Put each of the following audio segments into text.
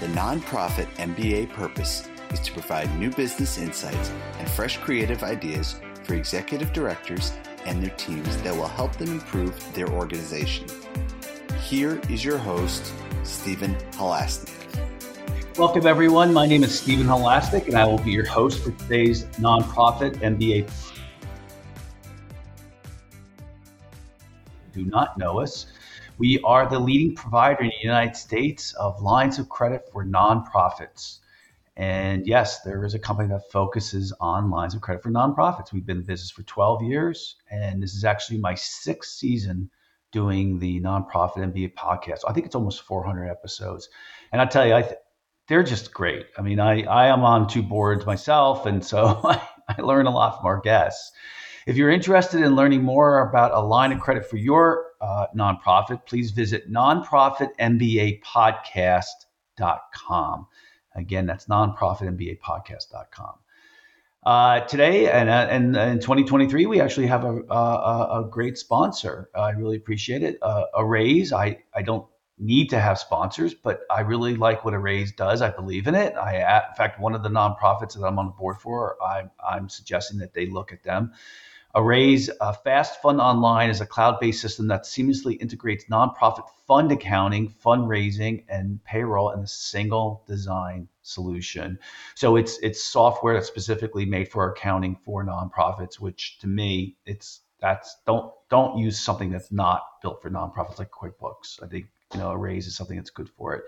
The nonprofit MBA purpose is to provide new business insights and fresh creative ideas for executive directors and their teams that will help them improve their organization. Here is your host, Stephen Halasnik. Welcome, everyone. My name is Stephen Halasnik, and I will be your host for today's nonprofit MBA. Do not know us. We are the leading provider in the United States of lines of credit for nonprofits. And yes, there is a company that focuses on lines of credit for nonprofits. We've been in business for 12 years, and this is actually my sixth season doing the nonprofit MBA podcast. I think it's almost 400 episodes. And I tell you, I th- they're just great. I mean, I, I am on two boards myself, and so I, I learn a lot from our guests. If you're interested in learning more about a line of credit for your uh, nonprofit, please visit nonprofitmbapodcast.com. Again, that's nonprofitmbapodcast.com. Uh, today and, uh, and, in 2023, we actually have a, a, a great sponsor. I really appreciate it. Uh, Araize. I, I don't need to have sponsors, but I really like what Araize does. I believe in it. I, in fact, one of the nonprofits that I'm on the board for, I'm, I'm suggesting that they look at them. Araize uh, Fast Fund Online is a cloud-based system that seamlessly integrates nonprofit fund accounting, fundraising, and payroll in a single design solution. So it's it's software that's specifically made for accounting for nonprofits, which to me, it's that's don't don't use something that's not built for nonprofits like QuickBooks. I think you know, Araize is something that's good for it.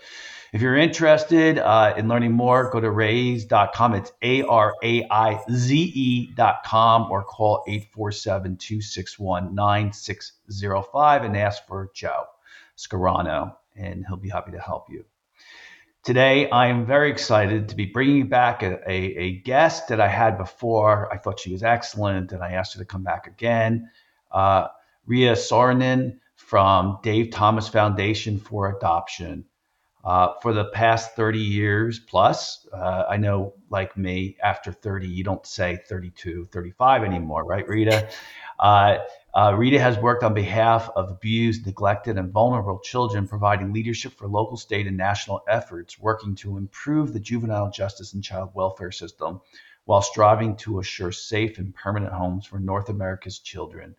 If you're interested uh, in learning more, go to raise.com. It's A R A I Z E.com or call 847 261 9605 and ask for Joe Scarano, and he'll be happy to help you. Today, I am very excited to be bringing back a, a, a guest that I had before. I thought she was excellent, and I asked her to come back again. Uh, Rita Soronen from Dave Thomas Foundation for Adoption. Uh, for the past 30 years plus, uh, I know, like me, after 30, you don't say 32, 35 anymore, right, Rita? Uh, uh, Rita has worked on behalf of abused, neglected, and vulnerable children, providing leadership for local, state, and national efforts working to improve the juvenile justice and child welfare system while striving to assure safe and permanent homes for North America's children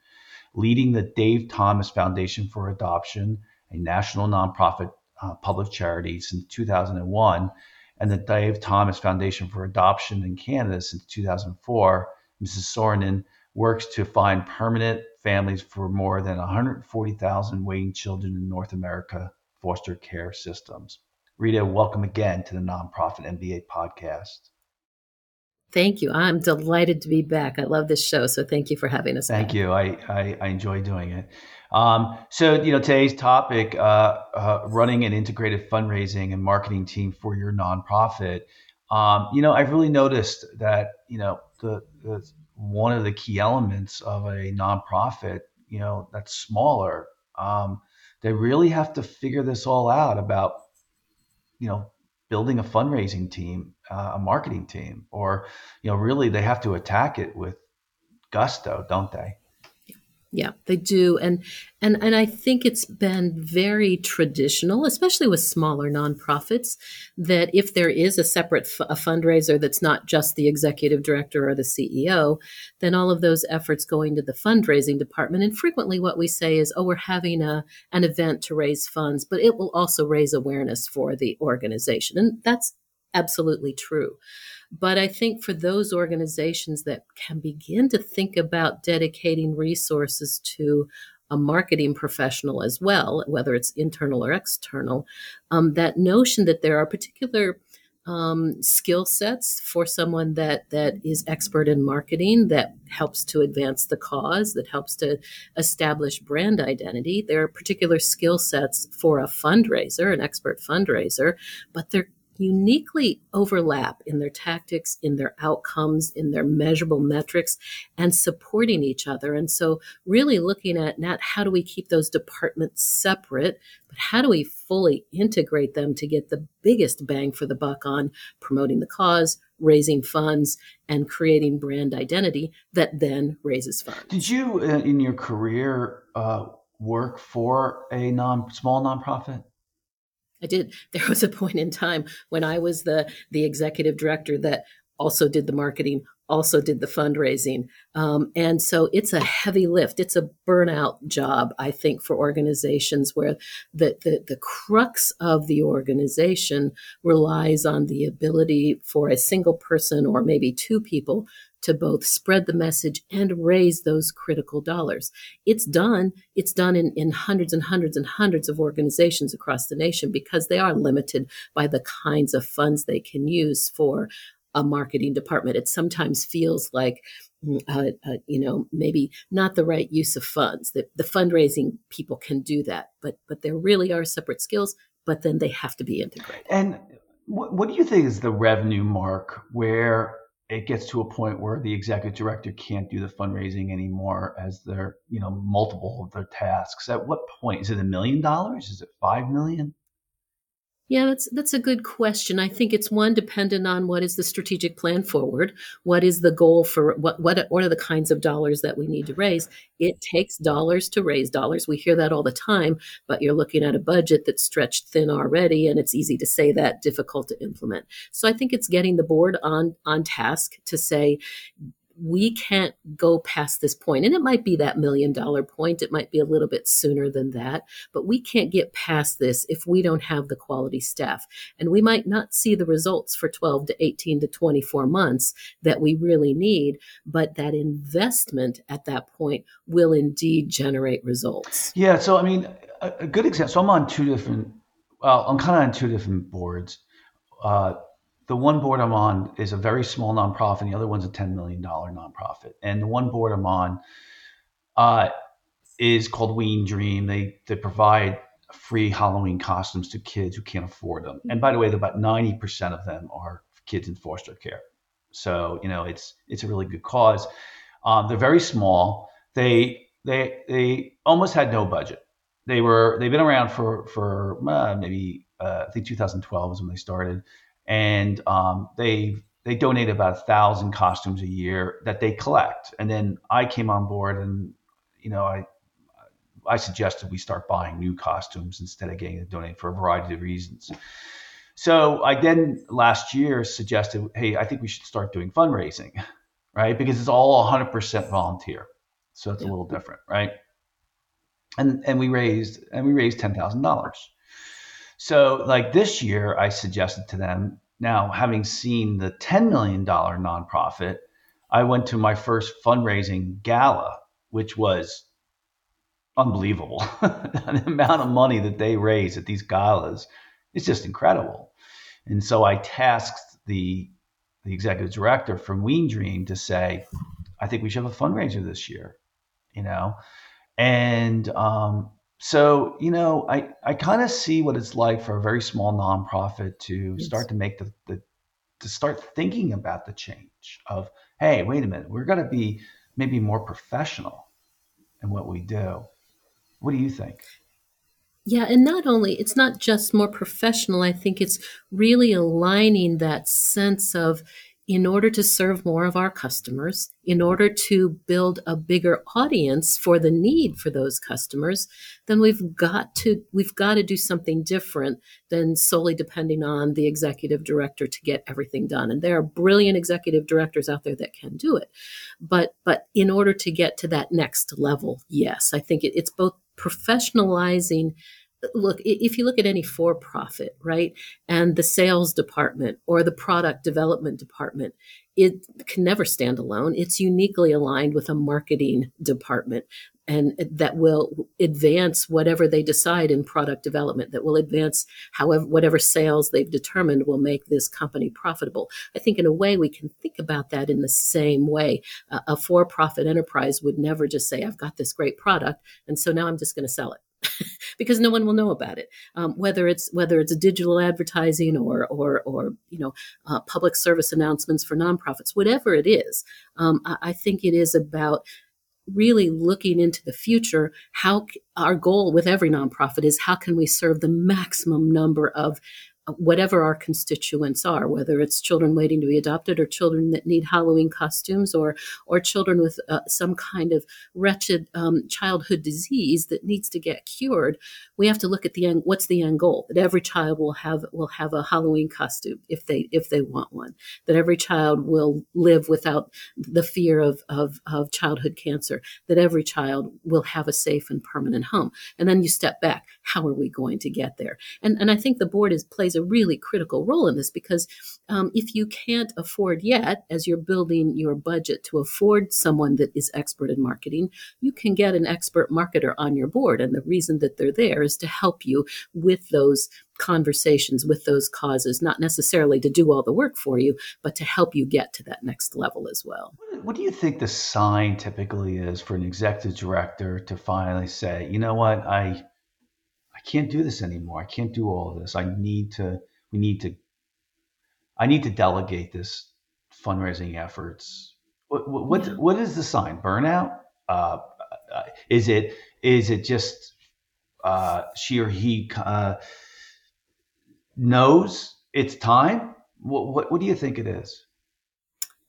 leading the Dave Thomas Foundation for Adoption, a national nonprofit uh, public charity since 2001, and the Dave Thomas Foundation for Adoption in Canada since 2004. Mrs. Soronen works to find permanent families for more than 140,000 waiting children in North America foster care systems. Rita, welcome again to the Nonprofit MBA podcast. Thank you. I'm delighted to be back. I love this show, so thank you for having us. Thank back. you. I, I, I enjoy doing it. Um, so you know today's topic: uh, uh, running an integrated fundraising and marketing team for your nonprofit. Um, you know, I've really noticed that you know the, the one of the key elements of a nonprofit, you know, that's smaller. Um, they really have to figure this all out about you know building a fundraising team, uh, a marketing team, or you know, really they have to attack it with gusto, don't they? Yeah, they do, and and and I think it's been very traditional, especially with smaller nonprofits, that if there is a separate f- a fundraiser that's not just the executive director or the CEO, then all of those efforts go into the fundraising department. And frequently, what we say is, "Oh, we're having a an event to raise funds, but it will also raise awareness for the organization," and that's absolutely true. But I think for those organizations that can begin to think about dedicating resources to a marketing professional as well, whether it's internal or external, um, that notion that there are particular um, skill sets for someone that that is expert in marketing that helps to advance the cause that helps to establish brand identity. There are particular skill sets for a fundraiser an expert fundraiser but they're uniquely overlap in their tactics, in their outcomes, in their measurable metrics, and supporting each other. And so, really looking at not how do we keep those departments separate, but how do we fully integrate them to get the biggest bang for the buck on promoting the cause, raising funds, and creating brand identity that then raises funds. Did you, uh, in your career, uh, work for a non small nonprofit? I did. There was a point in time when I was the the executive director that also did the marketing, also did the fundraising. Um, and so it's a heavy lift. It's a burnout job, I think, for organizations where the, the, the crux of the organization relies on the ability for a single person or maybe two people to both spread the message and raise those critical dollars. It's done. It's done in, in hundreds and hundreds and hundreds of organizations across the nation because they are limited by the kinds of funds they can use for a marketing department. It sometimes feels like mm, uh, uh, you know maybe not the right use of funds. The, the fundraising people can do that, but but there really are separate skills. But then they have to be integrated. And what, what do you think is the revenue mark where it gets to a point where the executive director can't do the fundraising anymore as they're you know multiple of their tasks? At what point is it a million dollars? Is it five million? Yeah, that's that's a good question. I think it's one dependent on what is the strategic plan forward, what is the goal for what what what are the kinds of dollars that we need to raise. It takes dollars to raise dollars. We hear that all the time, but you're looking at a budget that's stretched thin already, and it's easy to say that, difficult to implement. So I think it's getting the board on on task to say, we can't go past this point and it might be that million dollar point it might be a little bit sooner than that but we can't get past this if we don't have the quality staff. And we might not see the results for 12 to 18 to 24 months that we really need but that investment at that point will indeed generate results. Yeah so i mean a, a good example so i'm on two different well i'm kind of on two different boards. Uh, the one board I'm on is a very small nonprofit, and the other one's a $10 million nonprofit. And the one board I'm on uh, is called Ween Dream. They, they provide free Halloween costumes to kids who can't afford them. And by the way, about 90% of them are kids in foster care. So, you know, it's, it's a really good cause. Um, they're very small. They, they, they almost had no budget. They were, they've been around for, for uh, maybe, uh, I think 2012 is when they started and um, they they donate about a thousand costumes a year that they collect. And then I came on board, and you know, I I suggested we start buying new costumes instead of getting to donate for a variety of reasons. So I then last year suggested, hey, I think we should start doing fundraising, right? Because it's all 100% volunteer, so it's yeah. a little different, right? And and we raised and we raised ten thousand dollars. So, like this year, I suggested to them, now having seen the $10 million nonprofit, I went to my first fundraising gala, which was unbelievable. the amount of money that they raise at these galas is just incredible. And so I tasked the, the executive director from Ween Dream to say, I think we should have a fundraiser this year, you know? And um, so, you know, I, I kind of see what it's like for a very small nonprofit to yes. start to make the, the, to start thinking about the change of, hey, wait a minute, we're going to be maybe more professional in what we do. What do you think? Yeah, and not only, it's not just more professional, I think it's really aligning that sense of, in order to serve more of our customers, in order to build a bigger audience for the need for those customers, then we've got to we've got to do something different than solely depending on the executive director to get everything done. And there are brilliant executive directors out there that can do it. But but in order to get to that next level, yes, I think it, it's both professionalizing look if you look at any for profit right and the sales department or the product development department it can never stand alone. It's uniquely aligned with a marketing department and that will advance whatever they decide in product development that will advance however whatever sales they've determined will make this company profitable. I think in a way we can think about that in the same way. Uh, a for-profit enterprise would never just say i've got this great product and so now i'm just going to sell it because no one will know about it. Um, whether it's whether it's a digital advertising or or or you know uh, public service announcements for nonprofits, whatever it is, um, I, I think it is about really looking into the future how our goal with every nonprofit is how can we serve the maximum number of whatever our constituents are, whether it's children waiting to be adopted or children that need Halloween costumes or or children with uh, some kind of wretched um, childhood disease that needs to get cured. We have to look at the end. What's the end goal? That every child will have will have a Halloween costume if they if they want one. That every child will live without the fear of of, of childhood cancer. That every child will have a safe and permanent home. And then you step back. How are we going to get there? And and I think the board is plays a really critical role in this because um, if you can't afford yet, as you're building your budget to afford someone that is expert in marketing, you can get an expert marketer on your board. And the reason that they're there is to help you with those conversations, with those causes, not necessarily to do all the work for you, but to help you get to that next level as well. What do you think the sign typically is for an executive director to finally say, you know what, I can't do this anymore. I can't do all of this. I need to, we need to, I need to delegate this fundraising efforts. What, what, yeah. what is the sign? Burnout? Uh, uh, is it, is it just uh, she or he uh, knows it's time? What, what, what do you think it is?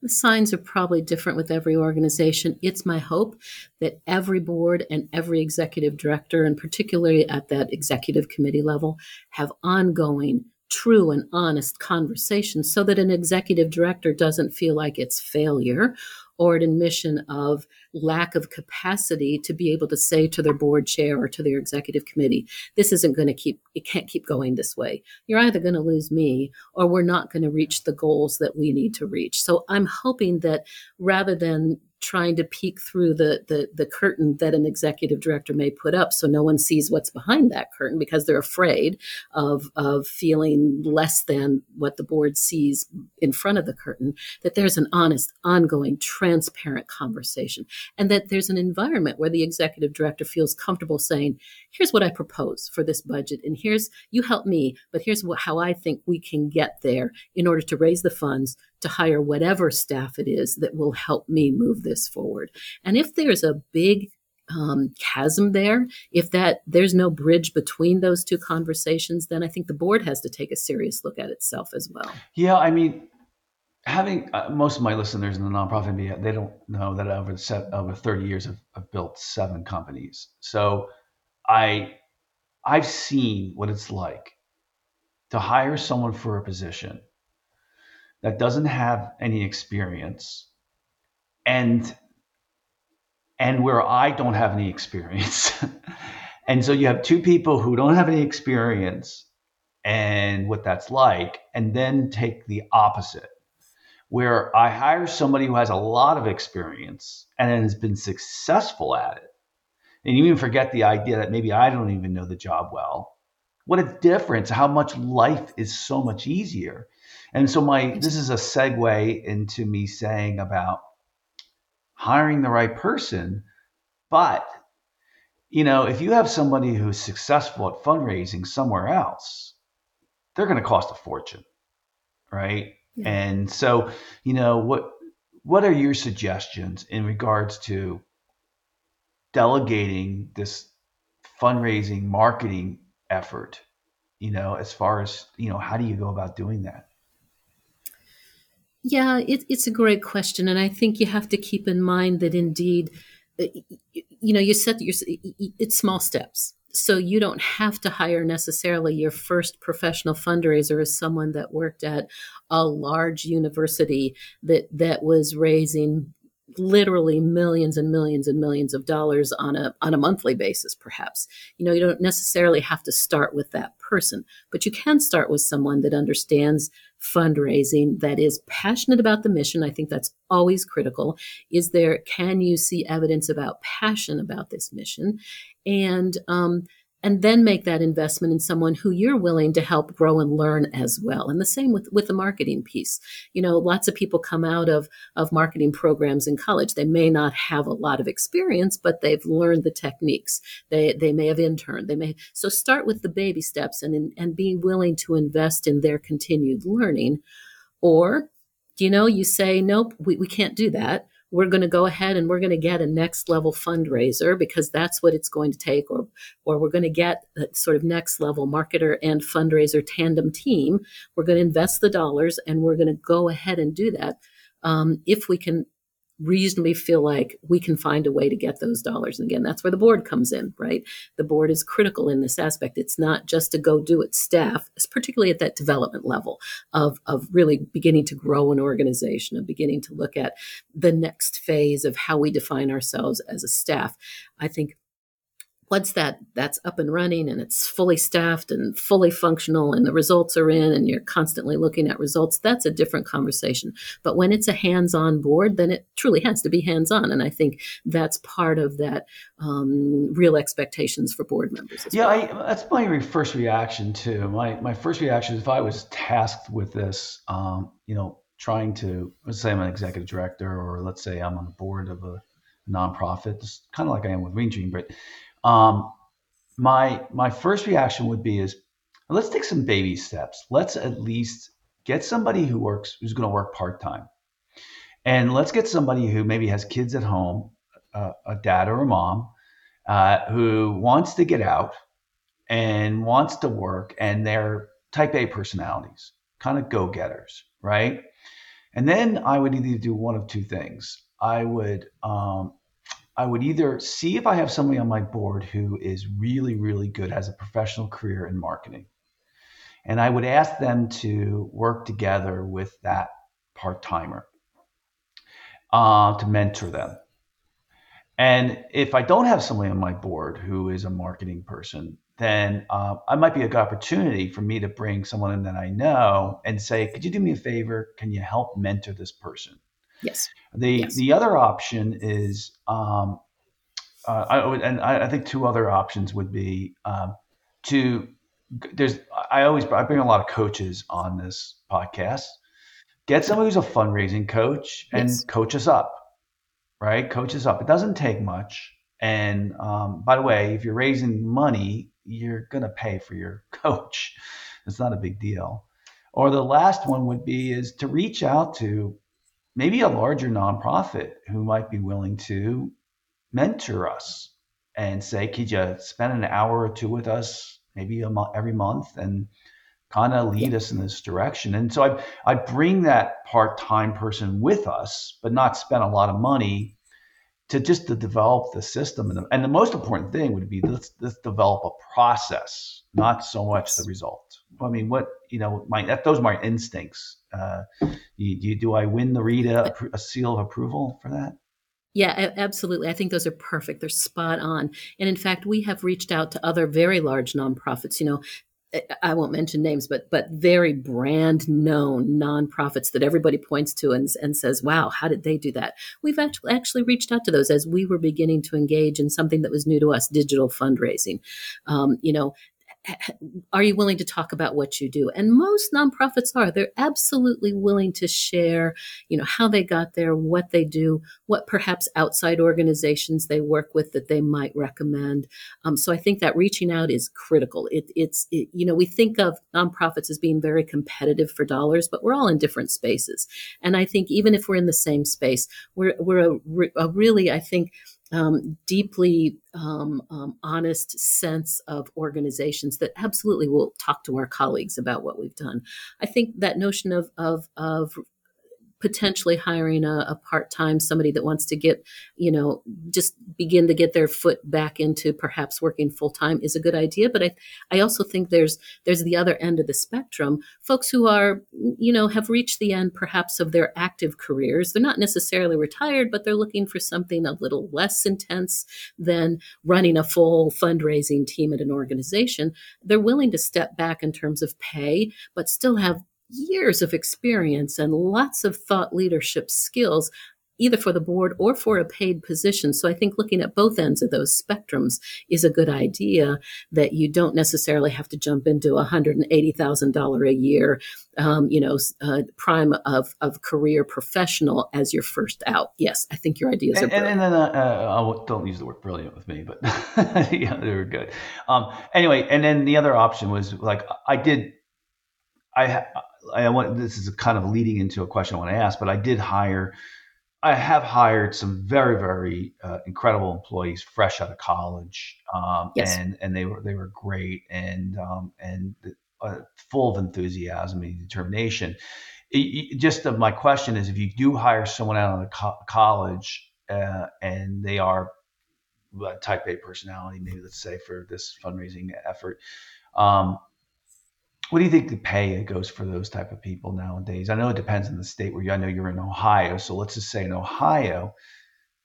The signs are probably different with every organization. It's my hope that every board and every executive director, and particularly at that executive committee level, have ongoing true and honest conversations so that an executive director doesn't feel like it's failure or an admission of lack of capacity to be able to say to their board chair or to their executive committee, this isn't going to keep, it can't keep going this way. You're either going to lose me or we're not going to reach the goals that we need to reach. So I'm hoping that rather than trying to peek through the, the, the curtain that an executive director may put up so no one sees what's behind that curtain because they're afraid of, of feeling less than what the board sees in front of the curtain, that there's an honest, ongoing, transparent conversation and that there's an environment where the executive director feels comfortable saying, here's what I propose for this budget and here's, you help me, but here's what, how I think we can get there in order to raise the funds to hire whatever staff it is that will help me move this forward. And if there's a big um, chasm there, if that there's no bridge between those two conversations, then I think the board has to take a serious look at itself as well. Yeah, I mean, having uh, most of my listeners in the nonprofit media, they don't know that over set, over 30 years I've, I've built seven companies. So I I've seen what it's like to hire someone for a position that doesn't have any experience and and where I don't have any experience. and so you have two people who don't have any experience and what that's like and then take the opposite where I hire somebody who has a lot of experience and has been successful at it. And you even forget the idea that maybe I don't even know the job well. What a difference, how much life is so much easier and so my this is a segue into me saying about hiring the right person, but you know, if you have somebody who's successful at fundraising somewhere else, they're going to cost a fortune, right? Yeah. And so, you know, what what are your suggestions in regards to delegating this fundraising marketing effort you know as far as you know how do you go about doing that yeah, it, it's a great question. And I think you have to keep in mind that indeed, uh, you know, you said you're, it's small steps. So you don't have to hire necessarily your first professional fundraiser as someone that worked at a large university that, that was raising literally millions and millions and millions of dollars on a on a monthly basis perhaps. You know you don't necessarily have to start with that person but you can start with someone that understands fundraising that is passionate about the mission. I think that's always critical. Is there can you see evidence about passion about this mission? And um, and then make that investment in someone who you're willing to help grow and learn as well. And the same with, with the marketing piece. You know, lots of people come out of, of marketing programs in college. They may not have a lot of experience, but they've learned the techniques. They, they may have interned. They may, so start with the baby steps and, and be willing to invest in their continued learning. Or, you know, you say, nope, we, we can't do that we're going to go ahead and we're going to get a next level fundraiser because that's what it's going to take, or or we're going to get a sort of next level marketer and fundraiser tandem team. We're going to invest the dollars and we're going to go ahead and do that. Um, if we can reasonably feel like we can find a way to get those dollars. And again, that's where the board comes in, right? The board is critical in this aspect. It's not just to go do it staff, particularly at that development level of, of really beginning to grow an organization, of beginning to look at the next phase of how we define ourselves as a staff. I think once that that's up and running and it's fully staffed and fully functional and the results are in and you're constantly looking at results that's a different conversation but when it's a hands-on board then it truly has to be hands-on and i think that's part of that um, real expectations for board members yeah well. I, that's my first reaction too my, my first reaction is if i was tasked with this um, you know trying to let's say i'm an executive director or let's say i'm on the board of a nonprofit it's kind of like i am with Green but um, my my first reaction would be is let's take some baby steps. Let's at least get somebody who works who's going to work part time, and let's get somebody who maybe has kids at home, uh, a dad or a mom, uh, who wants to get out and wants to work, and they're type A personalities, kind of go getters, right? And then I would either do one of two things. I would um, I would either see if I have somebody on my board who is really, really good, has a professional career in marketing. And I would ask them to work together with that part timer uh, to mentor them. And if I don't have somebody on my board who is a marketing person, then uh, I might be a good opportunity for me to bring someone in that I know and say, could you do me a favor? Can you help mentor this person? Yes. The yes. the other option is, um, uh, I would, and I, I, think two other options would be um, to there's I always I bring a lot of coaches on this podcast. Get someone who's a fundraising coach and yes. coach us up, right? Coach us up. It doesn't take much. And um, by the way, if you're raising money, you're gonna pay for your coach. It's not a big deal. Or the last one would be is to reach out to maybe a larger nonprofit who might be willing to mentor us and say, could you spend an hour or two with us, maybe a mo- every month, and kind of lead us in this direction? And so I I bring that part time person with us, but not spend a lot of money to just to develop the system. And the, and the most important thing would be let's, let's develop a process, not so much the result. I mean, what you know, my that, those are my instincts. Uh, you, you, do I win the RITA a seal of approval for that? Yeah, absolutely. I think those are perfect. They're spot on. And in fact, we have reached out to other very large nonprofits. You know, I won't mention names, but but very brand known nonprofits that everybody points to and, and says, "Wow, how did they do that?" We've actually actually reached out to those as we were beginning to engage in something that was new to us, digital fundraising. Um, you know, are you willing to talk about what you do? And most nonprofits are. They're absolutely willing to share you know how they got there what they do what perhaps outside organizations they work with that they might recommend. Um, so i think that reaching out is critical. It, it's it, you know we think of nonprofits as being very competitive for dollars but we're all in different spaces. And i think even if we're in the same space we're, we're a, a really i think um, deeply um, um, honest sense of organizations that absolutely will talk to our colleagues about what we've done. I think that notion of of, of potentially hiring a, a part-time somebody that wants to get you know just begin to get their foot back into perhaps working full-time is a good idea. But i i also think there's there's the other end of the spectrum. Folks who are you know have reached the end perhaps of their active careers they're not necessarily retired but they're looking for something a little less intense than running a full fundraising team at an organization. They're willing to step back in terms of pay but still have years of experience and lots of thought leadership skills either for the board or for a paid position. So I think looking at both ends of those spectrums is a good idea that you don't necessarily have to jump into a $180,000 a year, um, you know, uh, prime of, of career professional as your first out. Yes, I think your ideas and, are brilliant. And, and then, uh, uh, don't use the word brilliant with me, but yeah, they were good. Um, anyway, and then the other option was like, I did, I, I want this is kind of leading into a question I want to ask, but I did hire I have hired some very, very uh, incredible employees fresh out of college, um, yes. and and they were they were great and um, and uh, full of enthusiasm and determination. It, it, just my question is, if you do hire someone out of co- college uh, and they are a type A personality, maybe let's say for this fundraising effort, um, what do you think the pay goes for those type of people nowadays? I know it depends on the state where you, I know you're in Ohio. So let's just say in Ohio,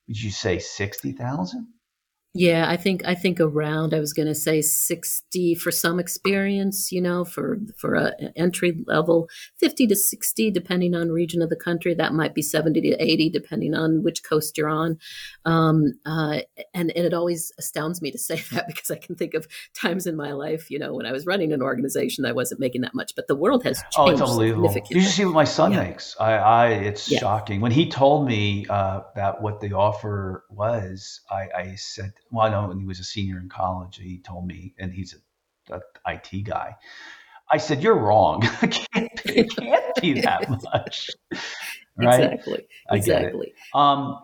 would you say 60,000? Yeah, I think I think around I was going to say 60 for some experience, you know, for for a, an entry level, 50 to 60 depending on region of the country. That might be 70 to 80 depending on which coast you're on. Um, uh, and, and it always astounds me to say that because I can think of times in my life, you know, when I was running an organization, I wasn't making that much, but the world has changed. Oh, it's unbelievable. You should see what my son yeah. makes. I, I it's yeah. shocking. When he told me uh, that what the offer was, I, I said well, I know when he was a senior in college, he told me, and he's a, a IT guy. I said, "You're wrong. it, can't, it can't be that much." Right? Exactly. I exactly. Um,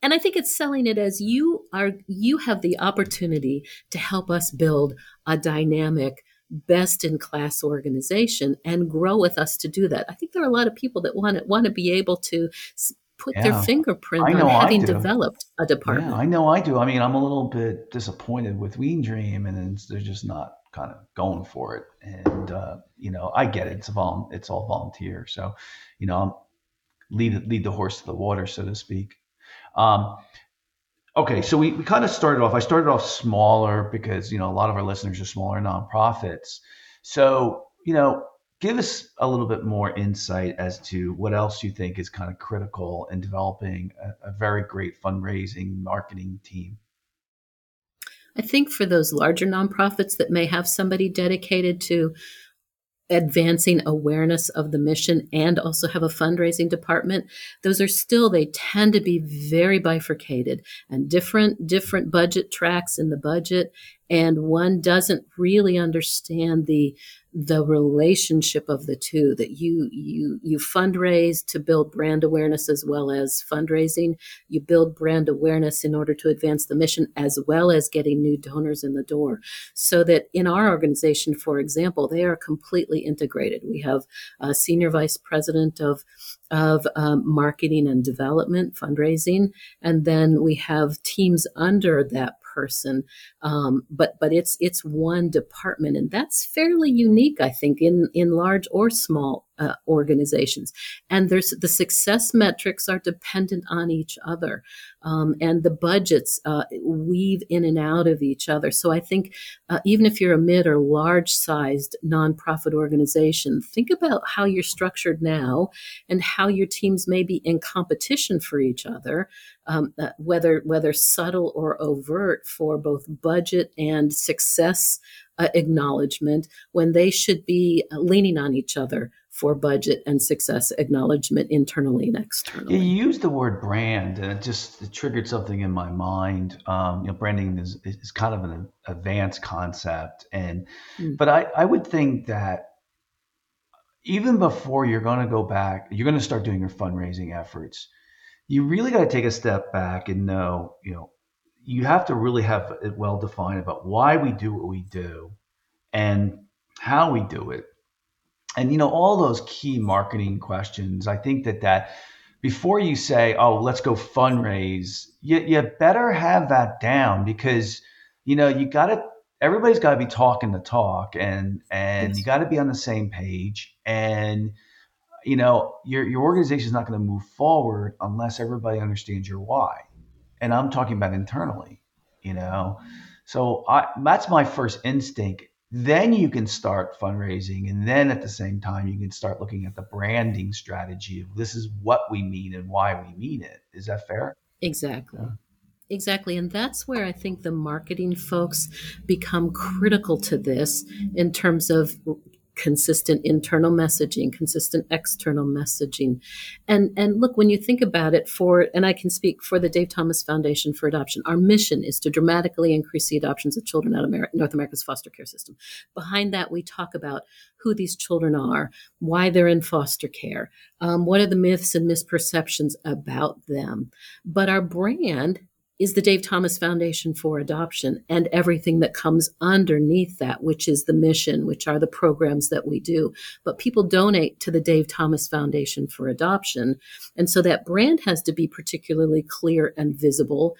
and I think it's selling it as you are. You have the opportunity to help us build a dynamic, best in class organization and grow with us to do that. I think there are a lot of people that want to want to be able to put yeah. their fingerprint I on having developed a department. Yeah, I know I do. I mean, I'm a little bit disappointed with Ween Dream, and they're just not kind of going for it. And uh, you know, I get it. It's a vol- It's all volunteer. So, you know, I'm lead lead the horse to the water, so to speak. Um, okay, so we, we kind of started off. I started off smaller because you know a lot of our listeners are smaller nonprofits. So you know, give us a little bit more insight as to what else you think is kind of critical in developing a, a very great fundraising marketing team. I think for those larger nonprofits that may have somebody dedicated to advancing awareness of the mission and also have a fundraising department those are still they tend to be very bifurcated and different different budget tracks in the budget and one doesn't really understand the the relationship of the two that you you you fundraise to build brand awareness as well as fundraising. You build brand awareness in order to advance the mission as well as getting new donors in the door. So that in our organization for example they are completely integrated. We have a senior vice president of of um, marketing and development fundraising and then we have teams under that person. Um, but but it's it's one department, and that's fairly unique, I think, in in large or small uh, organizations. And there's the success metrics are dependent on each other, um, and the budgets uh, weave in and out of each other. So I think uh, even if you're a mid or large sized nonprofit organization, think about how you're structured now and how your teams may be in competition for each other, um, uh, whether whether subtle or overt, for both budget and success uh, acknowledgement when they should be uh, leaning on each other for budget and success acknowledgement internally and externally. You used the word brand, and it just it triggered something in my mind. Um, you know, branding is, is kind of an advanced concept, and mm. but I, I would think that even before you're going to go back, you're going to start doing your fundraising efforts. You really got to take a step back and know, you know, you have to really have it well defined about why we do what we do and how we do it and you know all those key marketing questions i think that that before you say oh let's go fundraise you, you better have that down because you know you got to everybody's got to be talking the talk and and yes. you got to be on the same page and you know your your organization is not going to move forward unless everybody understands your why and I'm talking about internally, you know. So I, that's my first instinct. Then you can start fundraising, and then at the same time, you can start looking at the branding strategy of this is what we mean and why we mean it. Is that fair? Exactly. Yeah. Exactly. And that's where I think the marketing folks become critical to this in terms of consistent internal messaging, consistent external messaging. And and look, when you think about it for and I can speak for the Dave Thomas Foundation for Adoption, our mission is to dramatically increase the adoptions of children out of North America's foster care system. Behind that, we talk about who these children are, why they're in foster care, um, what are the myths and misperceptions about them. But our brand is the Dave Thomas Foundation for Adoption and everything that comes underneath that, which is the mission, which are the programs that we do. But people donate to the Dave Thomas Foundation for Adoption. And so that brand has to be particularly clear and visible.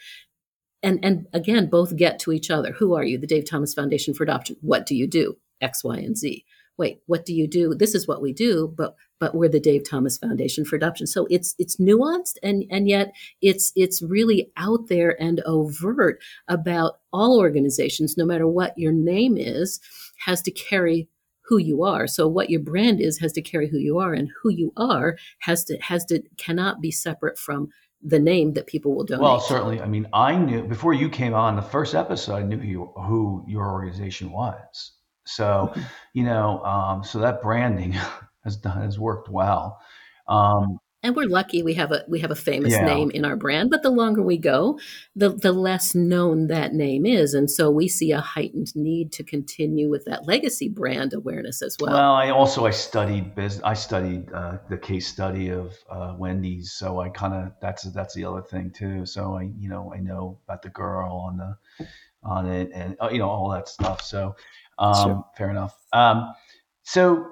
And, and again, both get to each other. Who are you? The Dave Thomas Foundation for Adoption. What do you do? X, Y, and Z wait, what do you do? This is what we do, but but we're the Dave Thomas Foundation for Adoption. So it's it's nuanced and and yet it's it's really out there and overt about all organizations, no matter what your name is, has to carry who you are. So what your brand is has to carry who you are, and who you are has to has to cannot be separate from the name that people will donate. Well, certainly. I mean, I knew before you came on the first episode. I knew who, who your organization was. So, you know, um, so that branding has done has worked well. Um, and we're lucky we have a we have a famous yeah. name in our brand but the longer we go the the less known that name is. And so we see a heightened need to continue with that legacy brand awareness as well. Well i also i studied business i studied uh, the case study of uh, wendy's. So i kind of that's that's the other thing too. So i you know i know about the girl on the on it and uh, you know all that stuff. So um, sure. Fair enough. Um, so,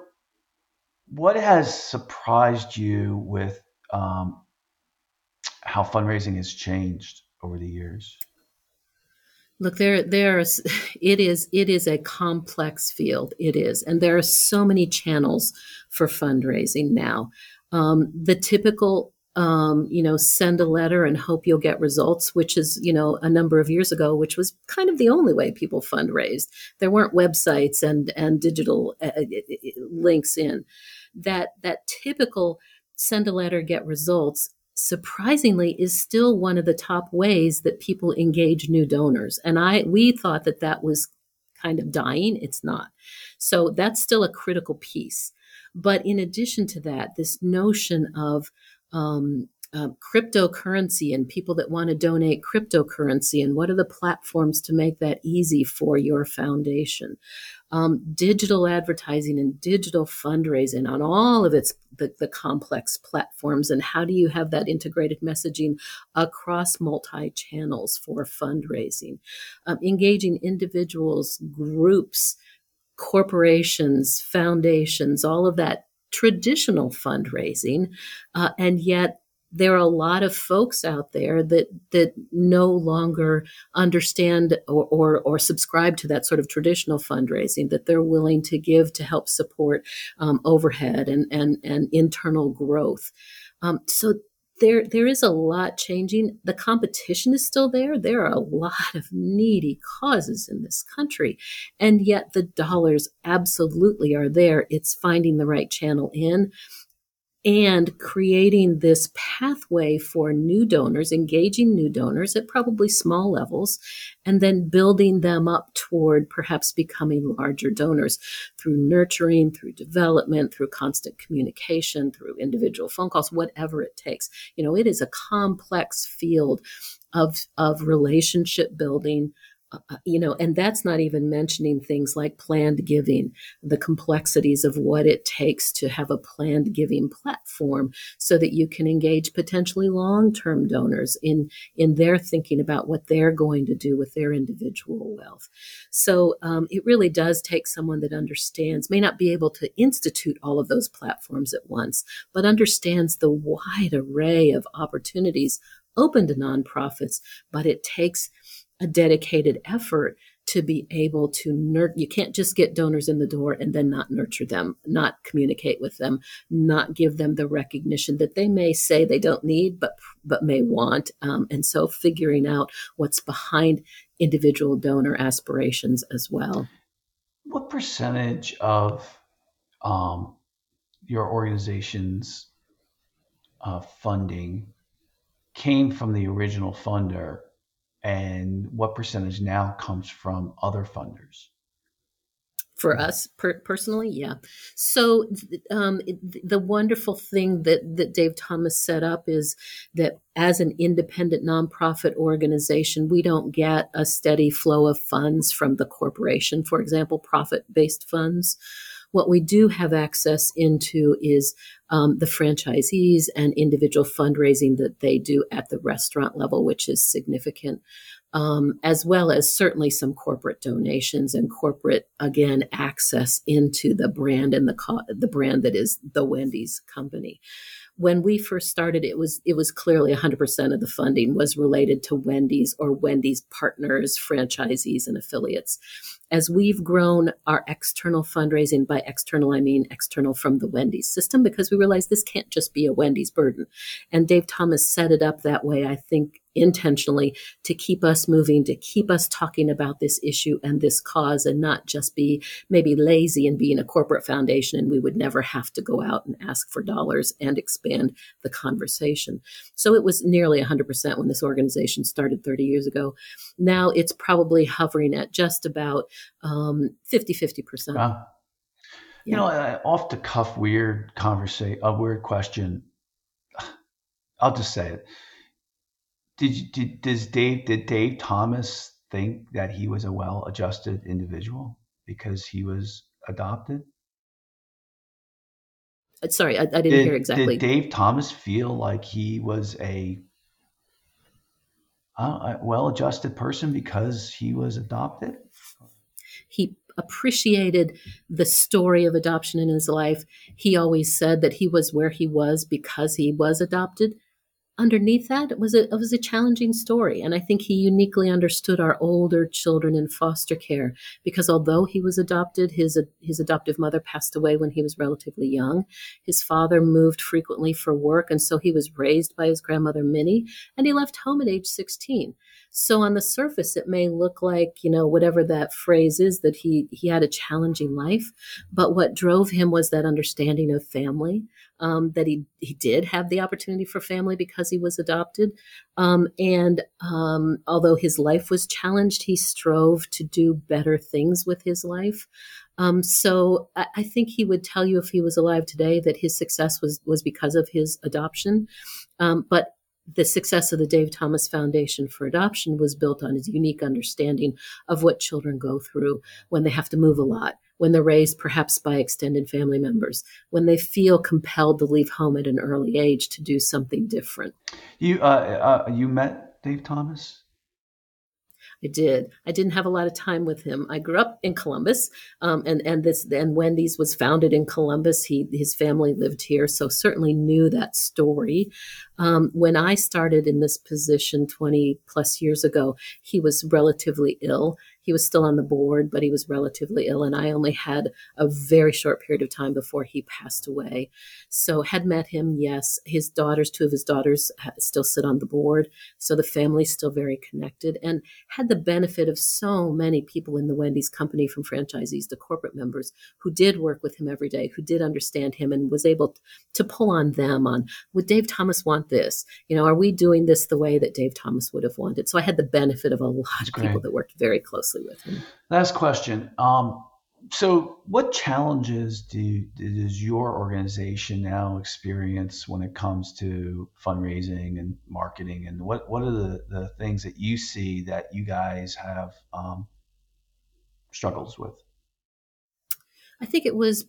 what has surprised you with um, how fundraising has changed over the years? Look, there, there's, it is, it is a complex field. It is, and there are so many channels for fundraising now. Um, the typical um, you know, send a letter and hope you'll get results, which is, you know, a number of years ago, which was kind of the only way people fundraised. There weren't websites and and digital uh, uh, uh, links in. That that typical send a letter, get results surprisingly is still one of the top ways that people engage new donors. And I we thought that that was kind of dying. It's not. So that's still a critical piece. But in addition to that, this notion of um, uh, cryptocurrency and people that want to donate cryptocurrency and what are the platforms to make that easy for your foundation? Um, digital advertising and digital fundraising on all of its the, the, complex platforms and how do you have that integrated messaging across multi channels for fundraising? Um, engaging individuals groups corporations foundations all of that traditional fundraising, uh, and yet there are a lot of folks out there that that no longer understand or, or, or subscribe to that sort of traditional fundraising that they're willing to give to help support um, overhead and and and internal growth. Um, so there there is a lot changing. The competition is still there. There are a lot of needy causes in this country, and yet the dollars absolutely are there. It's finding the right channel in and creating this pathway for new donors, engaging new donors at probably small levels, and then building them up toward perhaps becoming larger donors through nurturing, through development, through constant communication, through individual phone calls, whatever it takes. You know, it is a complex field of, of relationship building, uh, uh, you know, and that's not even mentioning things like planned giving, the complexities of what it takes to have a planned giving platform so that you can engage potentially long-term donors in, in their thinking about what they're going to do with their individual wealth. So um, it really does take someone that understands, may not be able to institute all of those platforms at once, but understands the wide array of opportunities open to nonprofits, but it takes a dedicated effort to be able to nurture. You can't just get donors in the door and then not nurture them, not communicate with them, not give them the recognition that they may say they don't need, but but may want. Um, and so, figuring out what's behind individual donor aspirations as well. What percentage of um, your organization's uh, funding came from the original funder and what percentage now comes from other funders? for us per- personally? Yeah. So um, the wonderful thing that that dave thomas set up is that as an independent nonprofit organization we don't get a steady flow of funds from the corporation. For example profit based funds what we do have access into is um, the franchisees and individual fundraising that they do at the restaurant level, which is significant um, as well as certainly some corporate donations and corporate again access into the brand and the co- the brand that is the Wendy's company. When we first started, it was it was clearly 100% of the funding was related to Wendy's or Wendy's partners, franchisees, and affiliates as we've grown our external fundraising, by external, I mean external from the Wendy's system, because we realized this can't just be a Wendy's burden. And Dave Thomas set it up that way, I think, intentionally to keep us moving, to keep us talking about this issue and this cause, and not just be maybe lazy and being a corporate foundation and we would never have to go out and ask for dollars and expand the conversation. So it was nearly 100% when this organization started 30 years ago. Now it's probably hovering at just about um, 50 50%. Wow. You know, uh, off the cuff, weird conversation, a weird question. I'll just say it. Did, you, did does Dave did Dave Thomas think that he was a well-adjusted individual because he was adopted? Uh, sorry, I, I didn't did, hear exactly. Did Dave Thomas feel like he was a a well-adjusted person because he was adopted? He appreciated the story of adoption in his life. He always said that he was where he was because he was adopted. Underneath that it was a it was a challenging story and i think he uniquely understood our older children in foster care because although he was adopted his his adoptive mother passed away when he was relatively young. His father moved frequently for work and so he was raised by his grandmother minnie and he left home at age 16 so on the surface it may look like you know whatever that phrase is that he he had a challenging life but what drove him was that understanding of family um, that he he did have the opportunity for family because he was adopted. Um, and um, although his life was challenged, he strove to do better things with his life. Um, so I, I, think he would tell you if he was alive today that his success was was because of his adoption. Um, but the success of the Dave Thomas Foundation for Adoption was built on his unique understanding of what children go through when they have to move a lot, when they're raised perhaps by extended family members, when they feel compelled to leave home at an early age to do something different. You uh, uh, you met Dave Thomas? I did. I didn't have a lot of time with him. I grew up in Columbus, um, and and this and Wendy's was founded in Columbus. He his family lived here, so certainly knew that story. Um, when I started in this position 20 plus years ago, he was relatively ill he was still on the board, but he was relatively ill. And I only had a very short period of time before he passed away. So had met him, yes. His daughters, two of his daughters still sit on the board. So the family's still very connected and had the benefit of so many people in the Wendy's company from franchisees to corporate members who did work with him every day, who did understand him and was able to pull on them on, would Dave Thomas want this? You know, are we doing this the way that Dave Thomas would have wanted? So I had the benefit of a lot of people that worked very closely closely with him. Last question. Um, so, what challenges do does your organization now experience when it comes to fundraising and marketing, and what what are the, the things that you see that you guys have um, struggles with? I think it was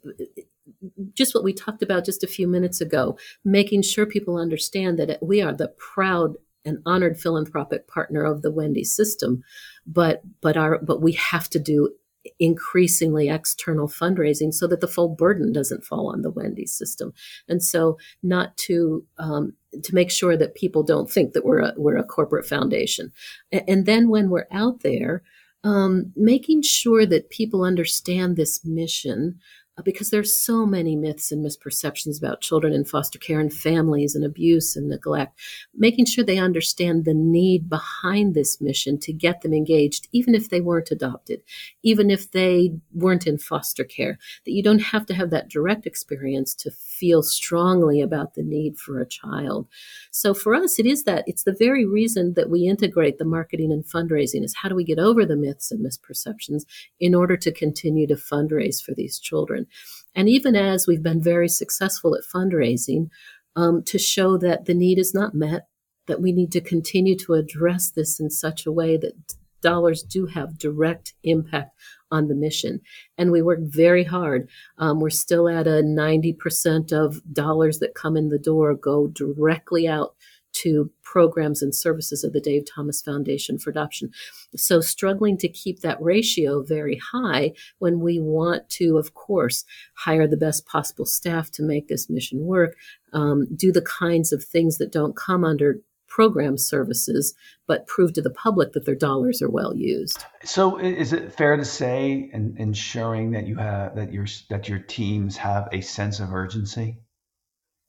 just what we talked about just a few minutes ago, making sure people understand that we are the proud an honored philanthropic partner of the Wendy system, but but our but we have to do increasingly external fundraising so that the full burden doesn't fall on the Wendy system, and so not to um, to make sure that people don't think that we're a, we're a corporate foundation, and, then when we're out there, um, making sure that people understand this mission Uh, because there's so many myths and misperceptions about children in foster care and families and abuse and neglect making sure they understand the need behind this mission to get them engaged even if they weren't adopted even if they weren't in foster care that you don't have to have that direct experience to feel strongly about the need for a child. So for us it is that it's the very reason that we integrate the marketing and fundraising is how do we get over the myths and misperceptions in order to continue to fundraise for these children and even as we've been very successful at fundraising, um, to show that the need is not met, that we need to continue to address this in such a way that dollars do have direct impact on the mission. And we work very hard. Um, we're still at a 90% of dollars that come in the door go directly out to programs and services of the Dave Thomas Foundation for Adoption. So, struggling to keep that ratio very high when we want to, of course, hire the best possible staff to make this mission work, um, do the kinds of things that don't come under program services, but prove to the public that their dollars are well used. So, is it fair to say, in ensuring that you have that your that your teams have a sense of urgency?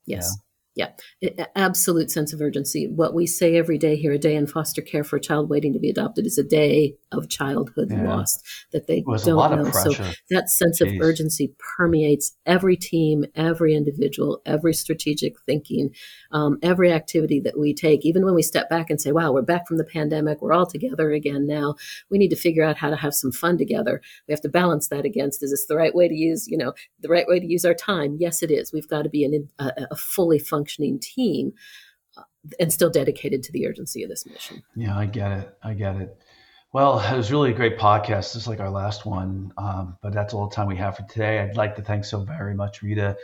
Yes. Yeah. Yeah, absolute sense of urgency. What we say every day here, a day in foster care for a child waiting to be adopted, is a day of childhood yeah. lost that they don't know. So that sense Jeez. of urgency permeates every team, every individual, every strategic thinking, um, every activity that we take. Even when we step back and say, "Wow, we're back from the pandemic. We're all together again now. We need to figure out how to have some fun together." We have to balance that against: Is this the right way to use, you know, the right way to use our time? Yes, it is. We've got to be an, a, a fully functioning functioning team uh, and still dedicated to the urgency of this mission. Yeah, I get it. I get it. Well, it was really a great podcast, just like our last one. Um, but that's all the time we have for today. I'd like to thank so very much Rita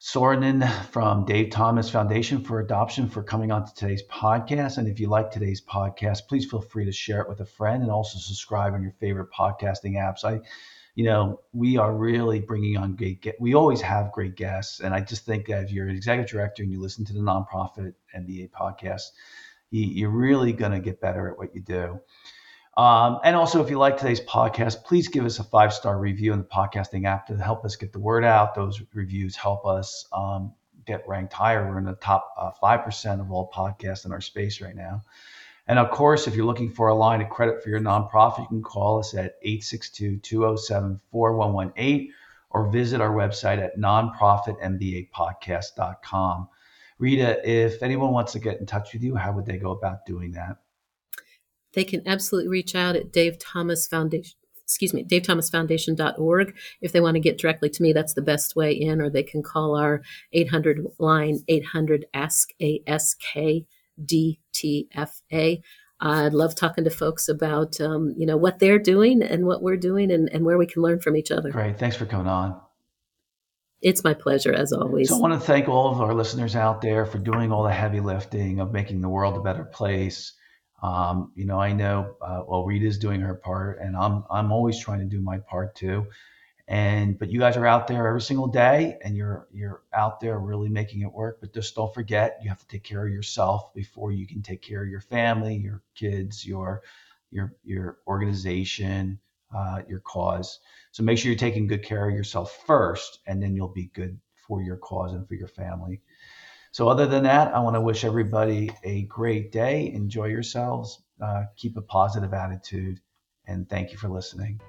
Soronen from Dave Thomas Foundation for Adoption for coming on to today's podcast. And if you like today's podcast, please feel free to share it with a friend and also subscribe on your favorite podcasting apps. I you know, we are really bringing on great. We always have great guests, and I just think that if you're an executive director and you listen to the nonprofit MBA podcast, you, are really going to get better at what you do. Um, and also, if you like today's podcast, please give us a five star review in the podcasting app to help us get the word out. Those reviews help us um, get ranked higher. We're in the top uh, five percent of all podcasts in our space right now. And of course, if you're looking for a line of credit for your nonprofit, you can call us at 862 207 4118 or visit our website at nonprofitmbapodcast.com. Rita, if anyone wants to get in touch with you, how would they go about doing that? They can absolutely reach out at Dave Thomas Foundation. Excuse me, davethomasfoundation.org. If they want to get directly to me, that's the best way in, or they can call our 800 line 800 ASK ASK DTFA. I'd love talking to folks about um, you know what they're doing and what we're doing and, and where we can learn from each other. Great, thanks for coming on. It's my pleasure as always. So I want to thank all of our listeners out there for doing all the heavy lifting of making the world a better place. Um, you know, I know uh, well Rita's doing her part, and I'm I'm always trying to do my part too and but you guys are out there every single day and you're you're out there really making it work. But just don't forget you have to take care of yourself before you can take care of your family your kids your your your organization uh, your cause. So make sure you're taking good care of yourself first and then you'll be good for your cause and for your family. So other than that i want to wish everybody a great day. Enjoy yourselves. Uh, keep a positive attitude and thank you for listening